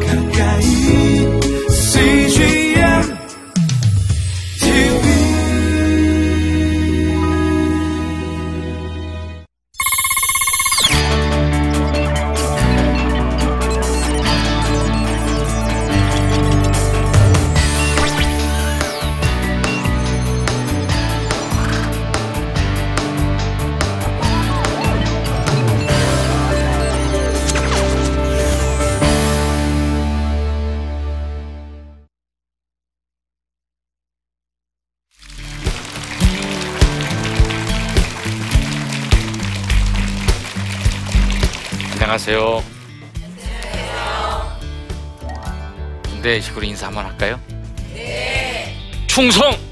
가까 식으로 인사 한번 할까요? 네. 충성!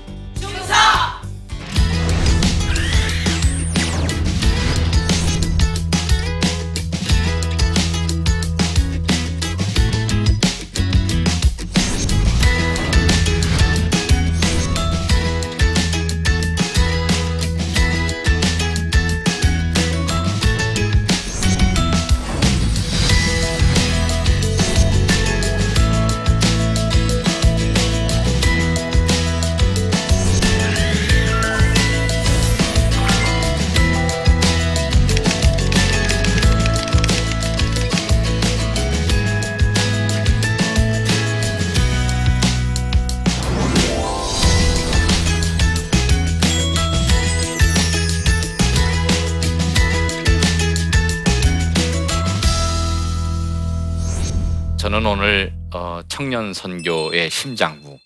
오늘 어, 청년 선교의 심장부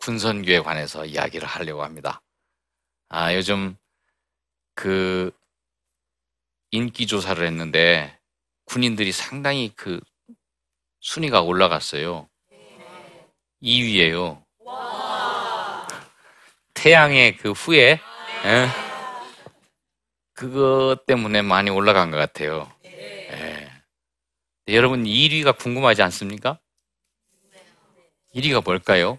군선교에 관해서 이야기를 하려고 합니다. 아, 요즘 그 인기 조사를 했는데 군인들이 상당히 그 순위가 올라갔어요. 2위예요. 태양의 그 후에 예? 그것 때문에 많이 올라간 것 같아요. 예. 여러분 1위가 궁금하지 않습니까? 1위가 뭘까요?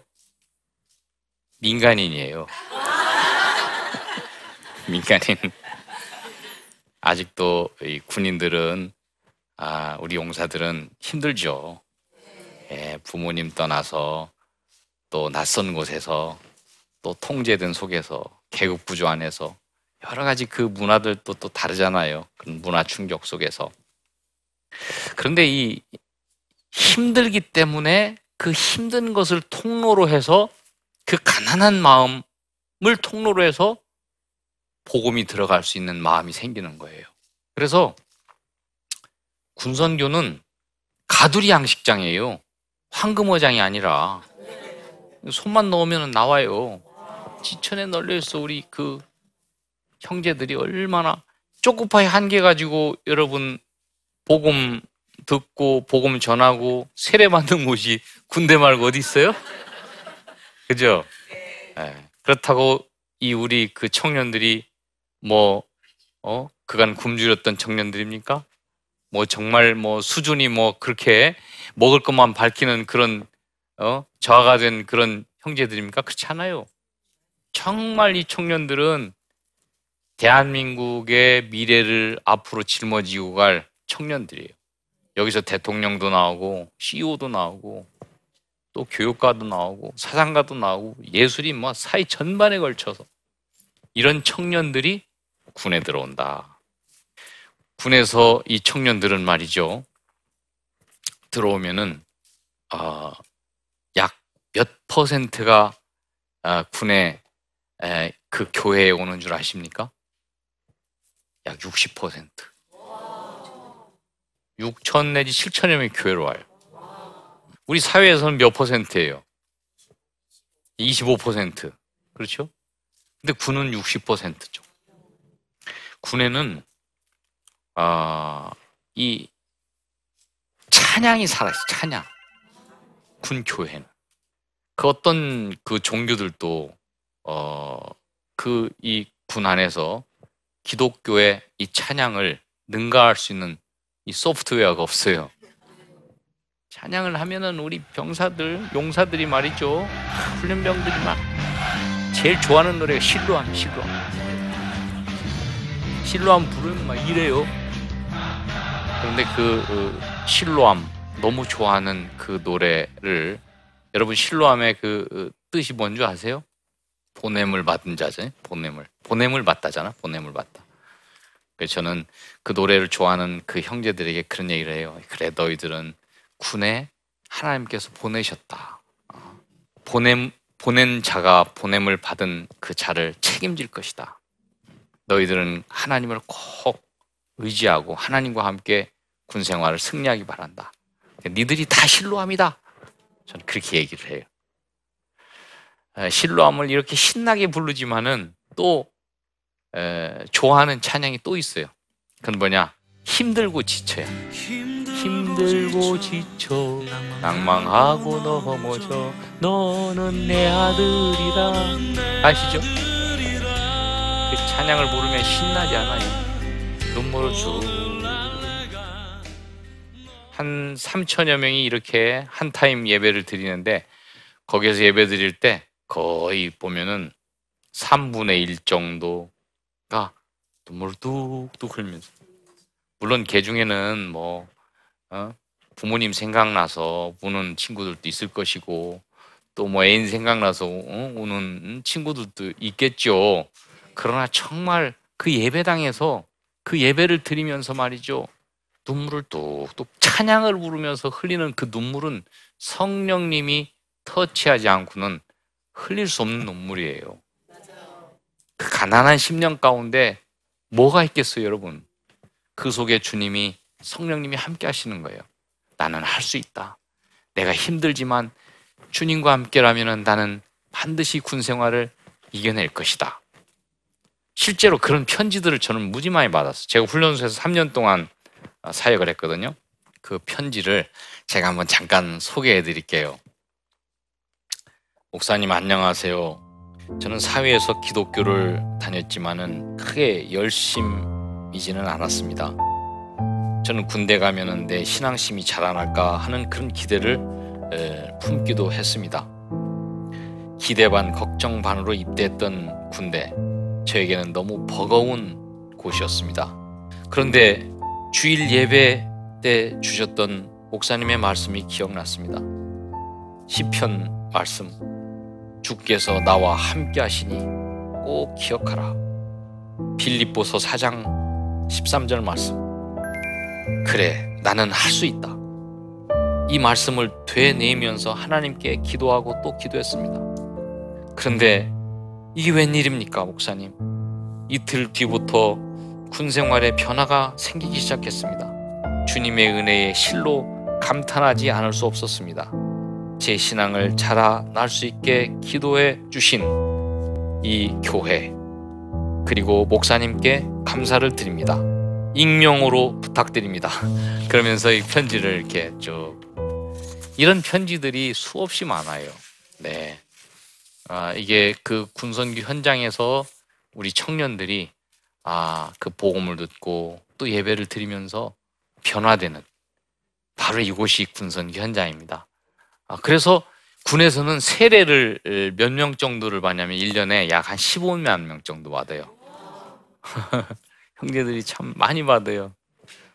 민간인이에요. 민간인. 아직도 이 군인들은 아, 우리 용사들은 힘들죠. 예, 부모님 떠나서 또 낯선 곳에서 또 통제된 속에서 계급 구조 안에서 여러 가지 그 문화들도 또 다르잖아요. 그런 문화 충격 속에서. 그런데 이 힘들기 때문에 그 힘든 것을 통로로 해서 그 가난한 마음을 통로로 해서 복음이 들어갈 수 있는 마음이 생기는 거예요. 그래서 군선교는 가두리 양식장이에요. 황금어장이 아니라 손만 넣으면 나와요. 지천에 널려 있어 우리 그 형제들이 얼마나 쪼꾸파이 한개 가지고 여러분 복음 듣고 복음 전하고 세례 받는 곳이 군대 말고 어디 있어요? 그죠? 예. 그렇다고 이 우리 그 청년들이 뭐 어? 그간 굶주렸던 청년들입니까? 뭐 정말 뭐 수준이 뭐 그렇게 먹을 것만 밝히는 그런 어? 저하가 된 그런 형제들입니까? 그렇지 않아요. 정말 이 청년들은 대한민국의 미래를 앞으로 짊어지고 갈 청년들이에요. 여기서 대통령도 나오고 CEO도 나오고 또 교육가도 나오고 사상가도 나오고 예술이 뭐 사회 전반에 걸쳐서 이런 청년들이 군에 들어온다. 군에서 이 청년들은 말이죠. 들어오면은 어, 약몇 퍼센트가 아, 군에 에, 그 교회에 오는 줄 아십니까? 약 60%. 6천 내지 7천여 명이 교회로 와요. 우리 사회에서는 몇 퍼센트예요? 25%. 그렇죠? 근데 군은 60%죠. 군에는 아, 이 찬양이 살아있어. 찬양. 군 교회는. 그 어떤 그 종교들도 어, 그 이 군 안에서 기독교의 이 찬양을 능가할 수 있는 이 소프트웨어가 없어요. 찬양을 하면은 우리 병사들, 용사들이 말이죠. 훈련병들이 막 제일 좋아하는 노래가 실로암, 실로암. 실로암 부르면 막 이래요. 그런데 그, 그 실로암 너무 좋아하는 그 노래를 여러분 실로함의 그 뜻이 뭔줄 아세요? 보냄을 받은 자죠. 보냄을. 보냄을 받다잖아. 보냄을 받다. 그래서 저는 그 노래를 좋아하는 그 형제들에게 그런 얘기를 해요. 그래 너희들은 군에 하나님께서 보내셨다. 어. 보냄 보낸 자가 보냄을 받은 그 자를 책임질 것이다. 너희들은 하나님을 꼭 의지하고 하나님과 함께 군 생활을 승리하기 바란다. 니들이 다 실로함이다. 저는 그렇게 얘기를 해요. 실로함을 이렇게 신나게 부르지만은 또 좋아하는 찬양이 또 있어요. 그건 뭐냐? 힘들고 지쳐야. 힘들고 지쳐 낭망하고 넘어져 너는 내 아들이라 아시죠? 그 찬양을 부르면 신나지 않아요. 눈물을 쭉한 3천여 명이 이렇게 한 타임 예배를 드리는데 거기에서 예배 드릴 때 거의 보면은 3분의 1 정도가 눈물을 뚝뚝 흘면서 물론 개 중에는 뭐 어? 부모님 생각나서 우는 친구들도 있을 것이고 또 뭐 애인 생각나서 어? 우는 친구들도 있겠죠. 그러나 정말 그 예배당에서 그 예배를 드리면서 말이죠. 눈물을 뚝뚝 찬양을 부르면서 흘리는 그 눈물은 성령님이 터치하지 않고는 흘릴 수 없는 눈물이에요. 그 가난한 10년 가운데 뭐가 있겠어요, 여러분? 그 속에 주님이 성령님이 함께 하시는 거예요. 나는 할 수 있다. 내가 힘들지만 주님과 함께라면 나는 반드시 군 생활을 이겨낼 것이다. 실제로 그런 편지들을 저는 무지 많이 받았어요. 제가 훈련소에서 3년 동안 사역을 했거든요. 그 편지를 제가 한번 잠깐 소개해 드릴게요. 목사님 안녕하세요. 저는 사회에서 기독교를 다녔지만은 크게 열심이지는 않았습니다. 저는 군대 가면은 내 신앙심이 자라날까 하는 그런 기대를 품기도 했습니다. 기대 반 걱정 반으로 입대했던 군대 저에게는 너무 버거운 곳이었습니다. 그런데 주일 예배 때 주셨던 목사님의 말씀이 기억났습니다. 시편 말씀 주께서 나와 함께 하시니 꼭 기억하라. 빌립보서 4장 13절 말씀. 그래, 나는 할 수 있다. 이 말씀을 되뇌면서 하나님께 기도하고 또 기도했습니다. 그런데 이게 웬일입니까, 목사님? 이틀 뒤부터 군 생활에 변화가 생기기 시작했습니다. 주님의 은혜에 실로 감탄하지 않을 수 없었습니다. 제 신앙을 자라날 수 있게 기도해 주신 이 교회 그리고 목사님께 감사를 드립니다. 익명으로 부탁드립니다. 그러면서 이 편지를 이렇게 쭉 이런 편지들이 수없이 많아요. 네. 아, 이게 그 군선교 현장에서 우리 청년들이 아, 그 복음을 듣고 또 예배를 드리면서 변화되는 바로 이곳이 군선교 현장입니다. 아, 그래서 군에서는 세례를 몇 명 정도를 받냐면 1년에 약 한 15만 명 정도 받아요. 형제들이 참 많이 받아요.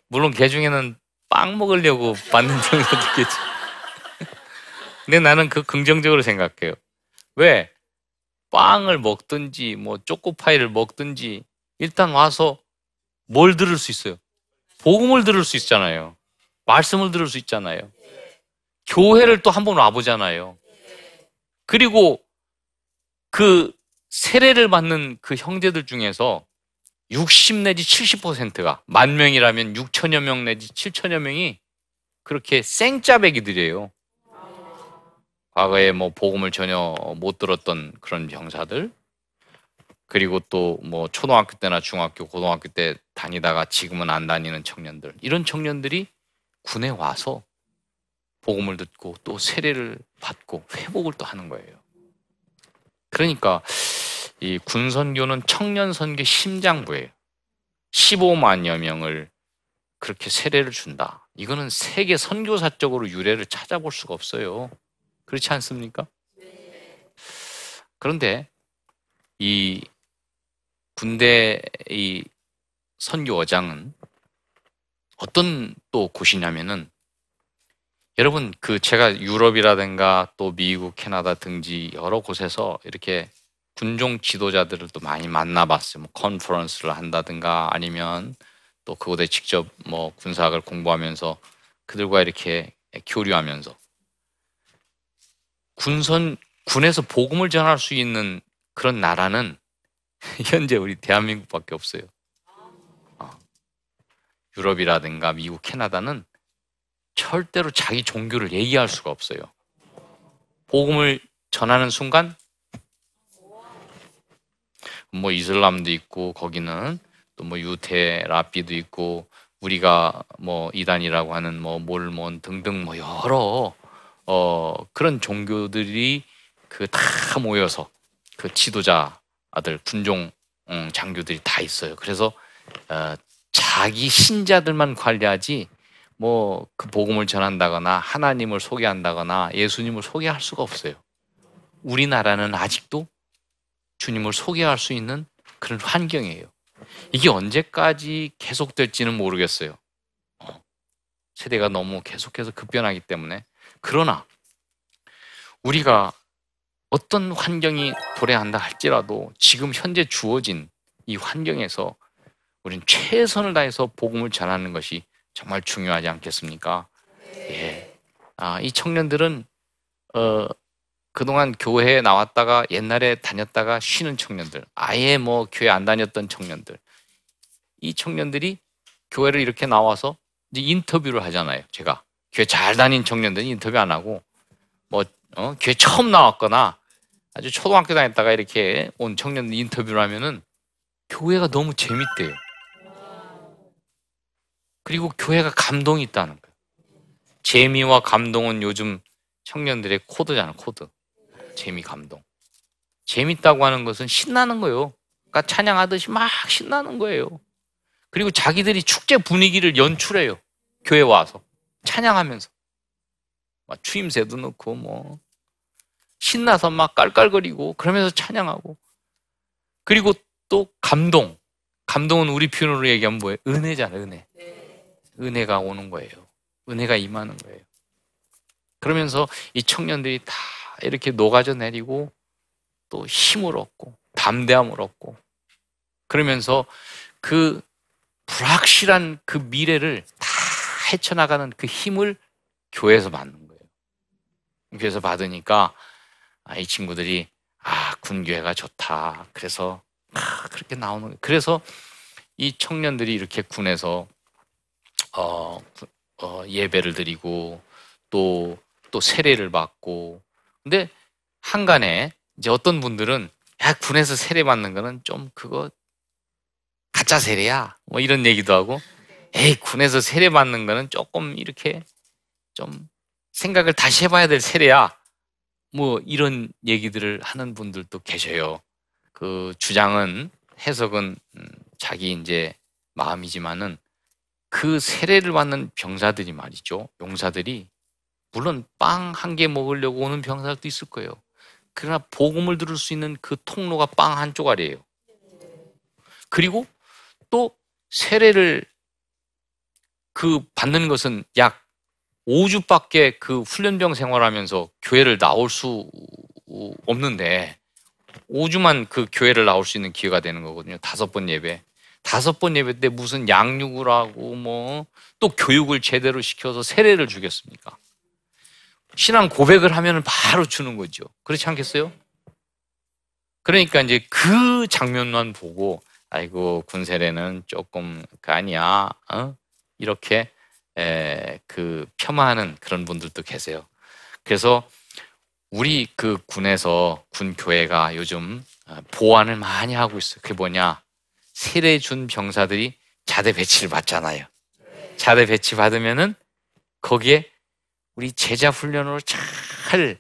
물론 개 중에는 빵 먹으려고 받는 경우도 있겠지. 근데 나는 그 긍정적으로 생각해요. 왜? 빵을 먹든지 뭐 초코파이를 먹든지 일단 와서 뭘 들을 수 있어요? 복음을 들을 수 있잖아요. 말씀을 들을 수 있잖아요. 교회를 또 한 번 와보잖아요. 그리고 그 세례를 받는 그 형제들 중에서 60 내지 70%가 만 명이라면 6천여 명 내지 7천여 명이 그렇게 생짜배기들이에요. 과거에 뭐 복음을 전혀 못 들었던 그런 병사들 그리고 또 뭐 초등학교 때나 중학교, 고등학교 때 다니다가 지금은 안 다니는 청년들 이런 청년들이 군에 와서 복음을 듣고 또 세례를 받고 회복을 또 하는 거예요. 그러니까 이 군선교는 청년 선교 심장부예요. 15만여 명을 그렇게 세례를 준다. 이거는 세계 선교사적으로 유래를 찾아볼 수가 없어요. 그렇지 않습니까? 그런데 이 군대 이 선교어장은 어떤 또 곳이냐면은 여러분 그 제가 유럽이라든가 또 미국, 캐나다 등지 여러 곳에서 이렇게 군종 지도자들을 또 많이 만나봤어요. 뭐 컨퍼런스를 한다든가 아니면 또 그곳에 직접 뭐 군사학을 공부하면서 그들과 이렇게 교류하면서 군선 군에서 복음을 전할 수 있는 그런 나라는 현재 우리 대한민국밖에 없어요. 어. 유럽이라든가 미국, 캐나다는 절대로 자기 종교를 얘기할 수가 없어요. 복음을 전하는 순간 뭐 이슬람도 있고 거기는 또 뭐 유태 라비도 있고 우리가 뭐 이단이라고 하는 뭐 몰몬 등등 뭐 여러 어 그런 종교들이 그 다 모여서 그 지도자들 군종 음, 장교들이 다 있어요. 그래서 어, 자기 신자들만 관리하지 뭐 그 복음을 전한다거나 하나님을 소개한다거나 예수님을 소개할 수가 없어요. 우리나라는 아직도 주님을 소개할 수 있는 그런 환경이에요. 이게 언제까지 계속될지는 모르겠어요. 어, 세대가 너무 계속해서 급변하기 때문에. 그러나 우리가 어떤 환경이 도래한다 할지라도 지금 현재 주어진 이 환경에서 우리는 최선을 다해서 복음을 전하는 것이 정말 중요하지 않겠습니까? 예. 아, 이 청년들은 어, 그동안 교회에 나왔다가 옛날에 다녔다가 쉬는 청년들, 아예 뭐 교회 안 다녔던 청년들, 이 청년들이 교회를 이렇게 나와서 이제 인터뷰를 하잖아요. 제가 교회 잘 다닌 청년들은 인터뷰 안 하고 뭐 어? 교회 처음 나왔거나 아주 초등학교 다녔다가 이렇게 온 청년들 인터뷰를 하면은 교회가 너무 재밌대요. 그리고 교회가 감동이 있다는 거예요. 재미와 감동은 요즘 청년들의 코드잖아, 코드. 재미, 감동. 재밌다고 하는 것은 신나는 거예요. 그러니까 찬양하듯이 막 신나는 거예요. 그리고 자기들이 축제 분위기를 연출해요. 교회 와서. 찬양하면서. 막 추임새도 넣고, 뭐. 신나서 막 깔깔거리고, 그러면서 찬양하고. 그리고 또 감동. 감동은 우리 표현으로 얘기하면 뭐예요? 은혜잖아, 은혜. 은혜가 오는 거예요. 은혜가 임하는 거예요. 그러면서 이 청년들이 다 이렇게 녹아져 내리고 또 힘을 얻고 담대함을 얻고 그러면서 그 불확실한 그 미래를 다 헤쳐나가는 그 힘을 교회에서 받는 거예요. 교회에서 받으니까 아, 이 친구들이 아 군교회가 좋다. 그래서 아, 그렇게 나오는 거예요. 그래서 이 청년들이 이렇게 군에서 어, 어, 예배를 드리고 또 또 세례를 받고. 근데 한간에 이제 어떤 분들은 야 군에서 세례 받는 거는 좀 그거 가짜 세례야. 뭐 이런 얘기도 하고. 에이 군에서 세례 받는 거는 조금 이렇게 좀 생각을 다시 해봐야 될 세례야. 뭐 이런 얘기들을 하는 분들도 계셔요. 그 주장은 해석은 음, 자기 이제 마음이지만은 그 세례를 받는 병사들이 말이죠. 용사들이 물론 빵 한 개 먹으려고 오는 병사들도 있을 거예요. 그러나 복음을 들을 수 있는 그 통로가 빵한 쪼가리예요. 그리고 또 세례를 그 받는 것은 약 5주밖에 그 훈련병 생활하면서 교회를 나올 수 없는데 5주만 그 교회를 나올 수 있는 기회가 되는 거거든요. 다섯 번 예배. 다섯 번 예배 때 무슨 양육을 하고 뭐 또 교육을 제대로 시켜서 세례를 주겠습니까? 신앙 고백을 하면 바로 주는 거죠. 그렇지 않겠어요? 그러니까 이제 그 장면만 보고 아이고 군세례는 조금 그 아니야 어? 이렇게 에, 그 폄하하는 그런 분들도 계세요. 그래서 우리 그 군에서 군 교회가 요즘 어, 보완을 많이 하고 있어요. 그게 뭐냐? 세례 준 병사들이 자대 배치를 받잖아요. 자대 배치 받으면은 거기에 우리 제자 훈련으로 잘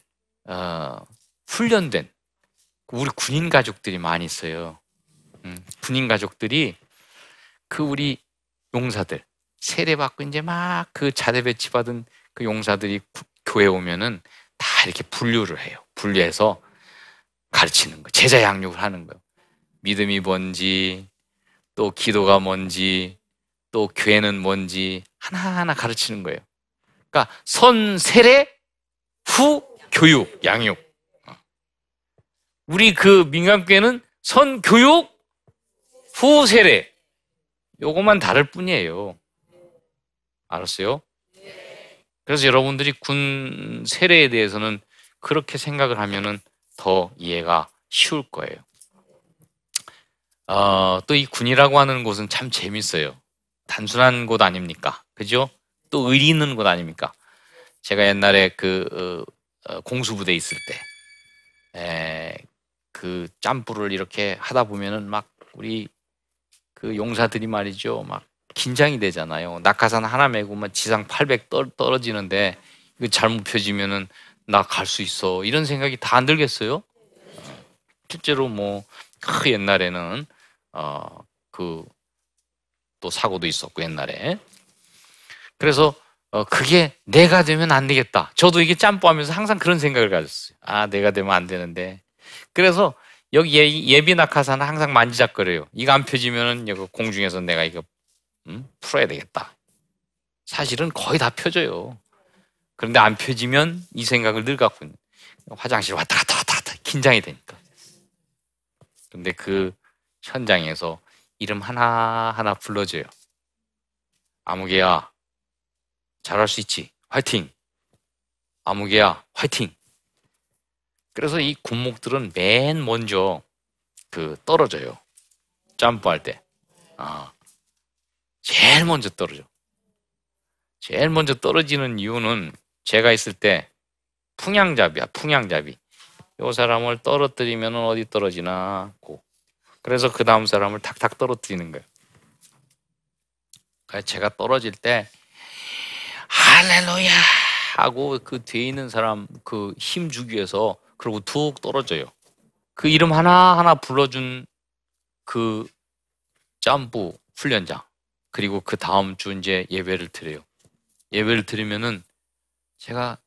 어, 훈련된 우리 군인 가족들이 많이 있어요. 음, 군인 가족들이 그 우리 용사들 세례 받고 이제 막 그 자대 배치 받은 그 용사들이 구, 교회 오면은 다 이렇게 분류를 해요. 분류해서 가르치는 거, 제자 양육을 하는 거예요. 믿음이 뭔지, 또 기도가 뭔지, 또 교회는 뭔지 하나하나 가르치는 거예요. 그러니까 선 세례 후 교육 양육. 어. 우리 그 민간교회는 선 교육 후 세례. 요것만 다를 뿐이에요. 알았어요? 그래서 여러분들이 군 세례에 대해서는 그렇게 생각을 하면은 더 이해가 쉬울 거예요. 어, 또 이 군이라고 하는 곳은 참 재밌어요. 단순한 곳 아닙니까? 그죠? 또 의리 있는 곳 아닙니까? 제가 옛날에 그 어, 어, 공수부대 있을 때, 에, 그 짬뿌를 이렇게 하다 보면은 막 우리 그 용사들이 말이죠, 막 긴장이 되잖아요. 낙하산 하나 메고 막 지상 800 떨, 떨어지는데 이거 잘못 펴지면은 나 갈 수 있어 이런 생각이 다 안 들겠어요? 실제로 뭐 그 옛날에는 어 그 또 사고도 있었고 옛날에 그래서 어 그게 내가 되면 안 되겠다. 저도 이게 짬뽀하면서 항상 그런 생각을 가졌어요. 아 내가 되면 안 되는데 그래서 여기 예, 예비 낙하산은 항상 만지작거려요. 이거 안 펴지면은 여기 공중에서 내가 이거 음? 풀어야 되겠다. 사실은 거의 다 펴져요. 그런데 안 펴지면 이 생각을 늘 갖고 있는. 화장실 왔다 갔다 왔다 갔다 긴장이 되니까. 근데 그 현장에서 이름 하나하나 불러줘요. 아무개야, 잘할 수 있지. 화이팅! 아무개야, 화이팅! 그래서 이 군목들은 맨 먼저 그 떨어져요. 점프할 때. 아, 제일 먼저 떨어져. 제일 먼저 떨어지는 이유는 제가 있을 때 풍양잡이야, 풍양잡이. 요 사람을 떨어뜨리면 어디 떨어지나 고. 그래서 그 다음 사람을 탁탁 떨어뜨리는 거예요. 그래서 제가 떨어질 때 할렐루야 하고 그 뒤에 있는 사람 그 힘 주기 위해서 그러고 툭 떨어져요. 그 이름 하나 하나 불러준 그 점프 훈련장 그리고 그 다음 주 이제 예배를 드려요. 예배를 드리면은 제가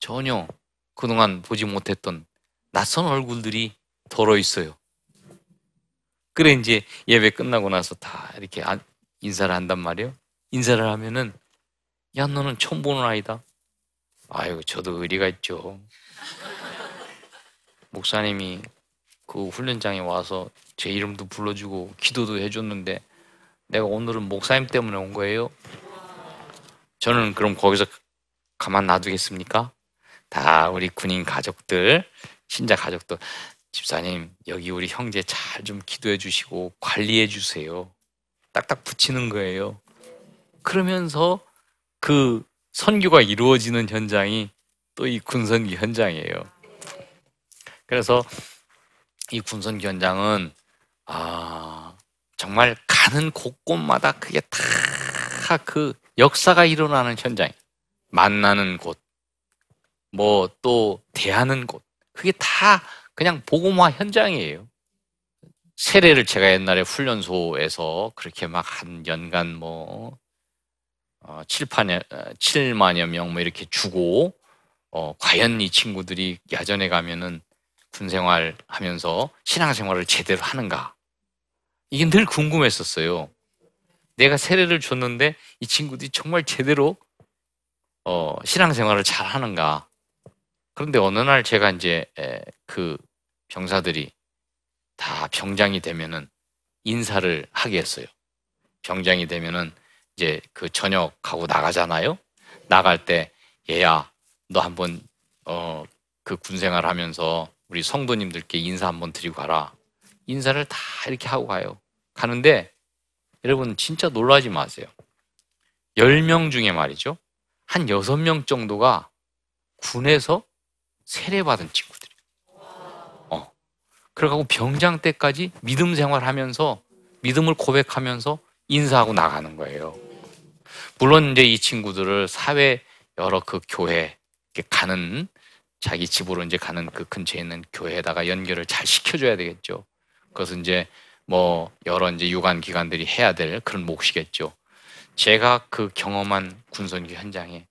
전혀 그동안 보지 못했던 낯선 얼굴들이 덜어 있어요. 그래 이제 예배 끝나고 나서 다 이렇게 인사를 한단 말이에요. 인사를 하면은 야 너는 처음 보는 아이다. 아유 저도 의리가 있죠. 목사님이 그 훈련장에 와서 제 이름도 불러주고 기도도 해줬는데 내가 오늘은 목사님 때문에 온 거예요. 저는 그럼 거기서 가만 놔두겠습니까? 다 우리 군인 가족들, 신자 가족들, 집사님, 여기 우리 형제 잘 좀 기도해 주시고 관리해 주세요. 딱딱 붙이는 거예요. 그러면서 그 선교가 이루어지는 현장이 또 이 군선교 현장이에요. 그래서 이 군선교 현장은 아 정말 가는 곳곳마다 그게 다 그 역사가 일어나는 현장, 만나는 곳, 뭐 또 대하는 곳, 그게 다 그냥 보고마 현장이에요. 세례를 제가 옛날에 훈련소에서 그렇게 막 한 연간 뭐 어, 7만여, 7만여 명 뭐 이렇게 주고 어, 과연 이 친구들이 야전에 가면은 군 생활 하면서 신앙 생활을 제대로 하는가? 이게 늘 궁금했었어요. 내가 세례를 줬는데 이 친구들이 정말 제대로 어, 신앙 생활을 잘 하는가? 그런데 어느 날 제가 이제 그 병사들이 다 병장이 되면은 인사를 하게 했어요. 병장이 되면은 이제 그 저녁하고 나가잖아요. 나갈 때 얘야 너 한번 어 그 군생활 하면서 우리 성도님들께 인사 한번 드리고 가라. 인사를 다 이렇게 하고 가요. 가는데 여러분 진짜 놀라지 마세요. 10명 중에 말이죠. 한 6명 정도가 군에서 세례받은 친구들. 그래가고 병장 때까지 믿음 생활하면서 믿음을 고백하면서 인사하고 나가는 거예요. 물론 이제 이 친구들을 사회 여러 그 교회 가는 자기 집으로 이제 가는 그 근처에 있는 교회에다가 연결을 잘 시켜줘야 되겠죠. 그것은 이제 뭐 여러 이제 유관 기관들이 해야 될 그런 몫이겠죠. 제가 그 경험한 군선교 현장의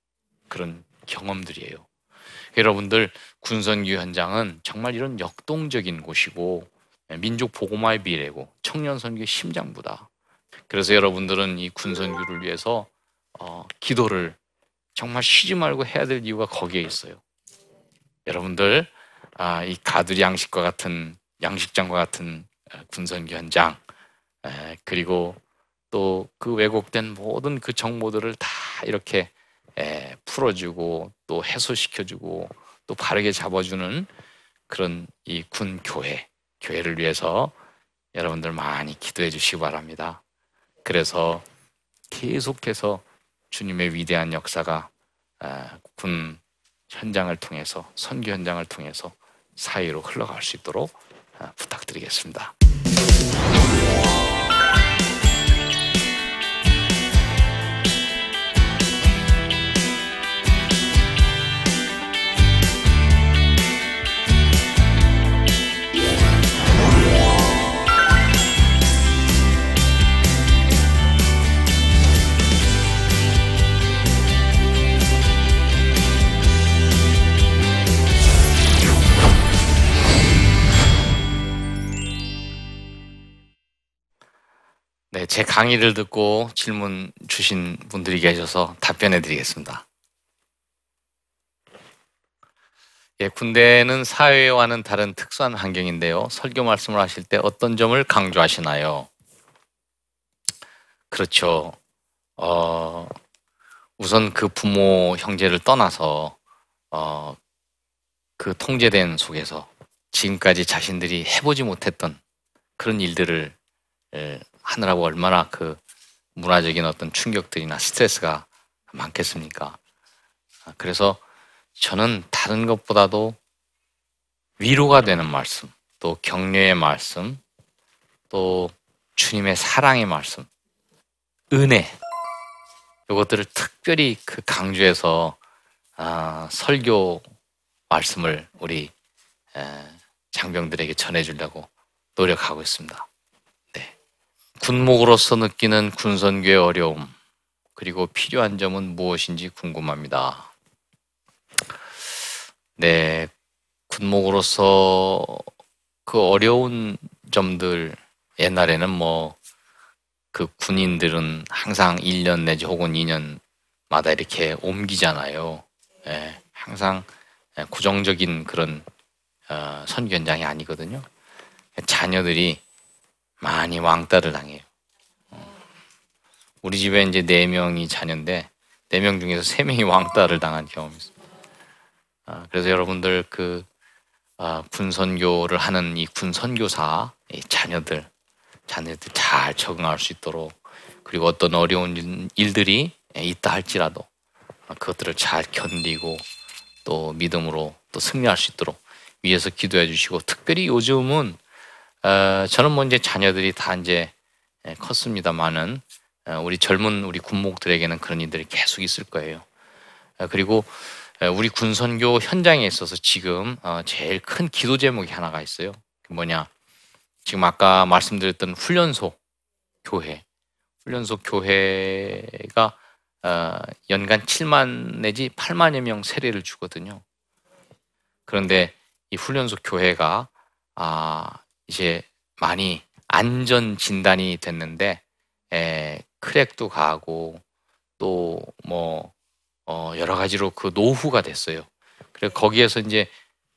그런 경험들이에요. 여러분들 군선교 현장은 정말 이런 역동적인 곳이고 민족 보고마의 미래고 청년 선교 심장부다. 그래서 여러분들은 이 군선교를 위해서 어, 기도를 정말 쉬지 말고 해야 될 이유가 거기에 있어요. 여러분들 아, 이 가두리 양식과 같은 양식장과 같은 어, 군선교 현장 에, 그리고 또 그 왜곡된 모든 그 정보들을 다 이렇게 에, 풀어주고 또 해소시켜주고 또 바르게 잡아주는 그런 이 군 교회 교회를 위해서 여러분들 많이 기도해 주시기 바랍니다. 그래서 계속해서 주님의 위대한 역사가 아, 군 현장을 통해서 선교 현장을 통해서 사이로 흘러갈 수 있도록 아, 부탁드리겠습니다. 제 강의를 듣고 질문 주신 분들이 계셔서 답변해 드리겠습니다. 예, 군대는 사회와는 다른 특수한 환경인데요. 설교 말씀을 하실 때 어떤 점을 강조하시나요? 그렇죠. 어, 우선 그 부모, 형제를 떠나서, 어, 그 통제된 속에서 지금까지 자신들이 해보지 못했던 그런 일들을 예, 하느라고 얼마나 그 문화적인 어떤 충격들이나 스트레스가 많겠습니까? 아, 그래서 저는 다른 것보다도 위로가 되는 말씀, 또 격려의 말씀, 또 주님의 사랑의 말씀, 은혜, 이것들을 특별히 그 강조해서 아, 설교 말씀을 우리 에, 장병들에게 전해주려고 노력하고 있습니다. 군목으로서 느끼는 군선교의 어려움, 그리고 필요한 점은 무엇인지 궁금합니다. 네, 군목으로서 그 어려운 점들, 옛날에는 뭐, 그 군인들은 항상 1년 내지 혹은 2년마다 이렇게 옮기잖아요. 예, 항상 고정적인 그런 어, 선교 현장이 아니거든요. 자녀들이 많이 왕따를 당해요. 어. 우리 집에 이제 네 명이 자녀인데 네 명 중에서 세 명이 왕따를 당한 경험이 있어요. 아, 그래서 여러분들 그 아, 군선교를 하는 이 군선교사 이 자녀들 자녀들 잘 적응할 수 있도록 그리고 어떤 어려운 일들이 있다 할지라도 그것들을 잘 견디고 또 믿음으로 또 승리할 수 있도록 위에서 기도해 주시고 특별히 요즘은 어, 저는 뭐 이제 자녀들이 다 이제 예, 컸습니다만은 어, 우리 젊은 우리 군목들에게는 그런 일들이 계속 있을 거예요. 어, 그리고 우리 군선교 현장에 있어서 지금 제일 큰 기도 제목이 하나가 있어요. 그 뭐냐? 지금 아까 말씀드렸던 훈련소 교회, 훈련소 교회가 연간 7만 내지 8만여 명 세례를 주거든요. 그런데 이 훈련소 교회가 아 이제 많이 안전 진단이 됐는데 에, 크랙도 가고 또뭐 어, 여러 가지로 그 노후가 됐어요. 그래서 거기에서 이제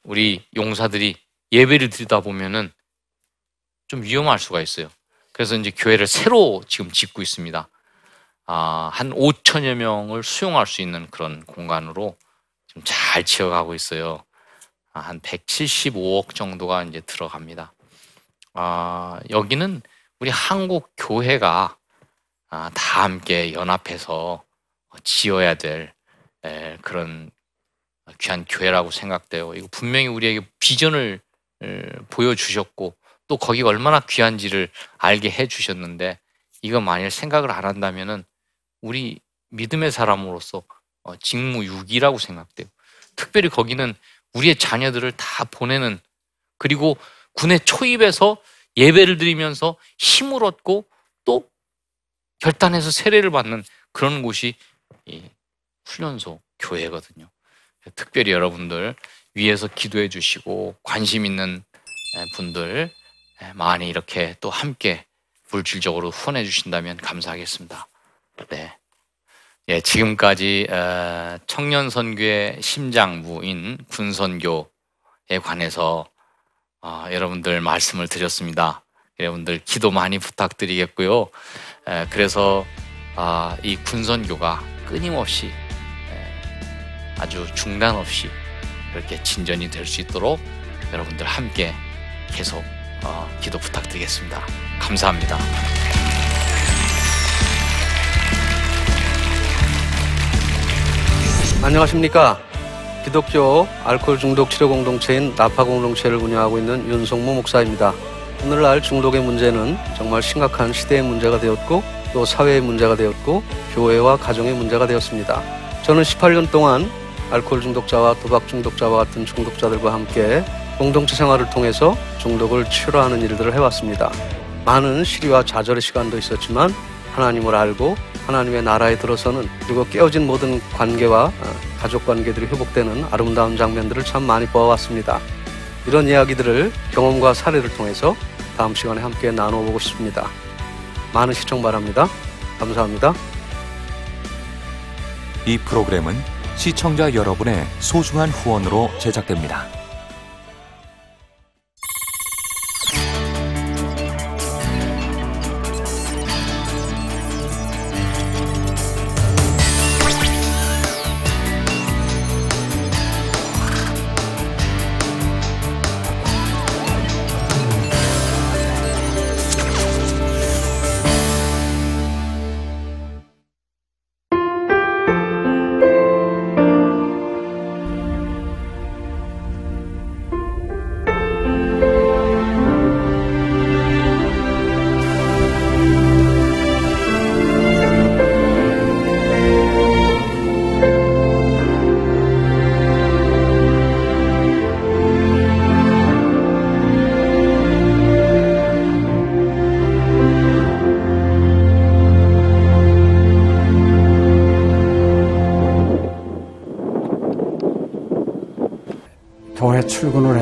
우리 용사들이 예배를 드리다 보면은 좀 위험할 수가 있어요. 그래서 이제 교회를 새로 지금 짓고 있습니다. 아, 한 5천여 명을 수용할 수 있는 그런 공간으로 좀 잘 지어가고 있어요. 아, 한 175억 정도가 이제 들어갑니다. 아, 여기는 우리 한국 교회가 아, 다 함께 연합해서 지어야 될 에, 그런 귀한 교회라고 생각돼요. 이거 분명히 우리에게 비전을 에, 보여주셨고 또 거기가 얼마나 귀한지를 알게 해주셨는데 이거 만일 생각을 안 한다면은 우리 믿음의 사람으로서 어, 직무유기라고 생각돼요. 특별히 거기는 우리의 자녀들을 다 보내는 그리고 군에 초입해서 예배를 드리면서 힘을 얻고 또 결단해서 세례를 받는 그런 곳이 이 훈련소 교회거든요. 특별히 여러분들 위에서 기도해 주시고 관심 있는 분들 많이 이렇게 또 함께 물질적으로 후원해 주신다면 감사하겠습니다. 네. 예, 지금까지 어, 청년 선교의 심장부인 군선교에 관해서 어, 여러분들 말씀을 드렸습니다. 여러분들 기도 많이 부탁드리겠고요. 에, 그래서 아, 이 군선교가 끊임없이 에, 아주 중단 없이 이렇게 진전이 될 수 있도록 여러분들 함께 계속 어, 기도 부탁드리겠습니다. 감사합니다. 안녕하십니까. 기독교 알코올 중독 치료 공동체인 나파 공동체를 운영하고 있는 윤성무 목사입니다. 오늘날 중독의 문제는 정말 심각한 시대의 문제가 되었고 또 사회의 문제가 되었고 교회와 가정의 문제가 되었습니다. 저는 18년 동안 알코올 중독자와 도박 중독자와 같은 중독자들과 함께 공동체 생활을 통해서 중독을 치료하는 일들을 해왔습니다. 많은 시리와 좌절의 시간도 있었지만 하나님을 알고 하나님의 나라에 들어서는 그리고 깨어진 모든 관계와 어, 가족 관계들이 회복되는 아름다운 장면들을 참 많이 보아왔습니다. 이런 이야기들을 경험과 사례를 통해서 다음 시간에 함께 나눠보고 싶습니다. 많은 시청 바랍니다. 감사합니다. 이 프로그램은 시청자 여러분의 소중한 후원으로 제작됩니다.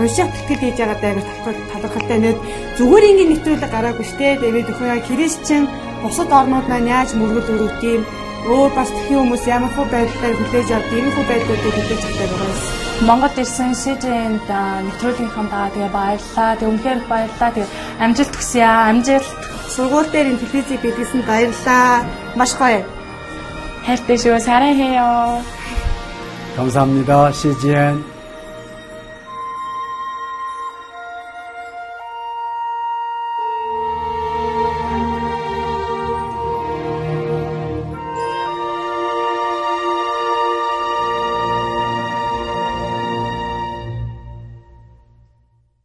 унших тэтгэл хийж байгаа даа талархалтай нэг зүгээр ингээд нэвтрүүлэг гараагүй штэ тэгээд өхөө яа христчэн бусад орнууд маань яаж мөргөл өрөвт юм өөр бас тхэн хүмүүс ямар хөө байдлаар хүлээж авд ийм хөө байдлуудыг хүлээж авдаг байгаа юм. Монгол ирсэн СЖН-д нэвтрүүлгийнхаа даа тэгээ баярлаа. Тэг үнхээр их баярлаа. Тэг амжилт хүсье аа. Амжилт. Сургууль дээр ин телевизийг бидлсэн баярлаа. Маш гоё. хайртай шүү. 사랑해요. 감사합니다. CGN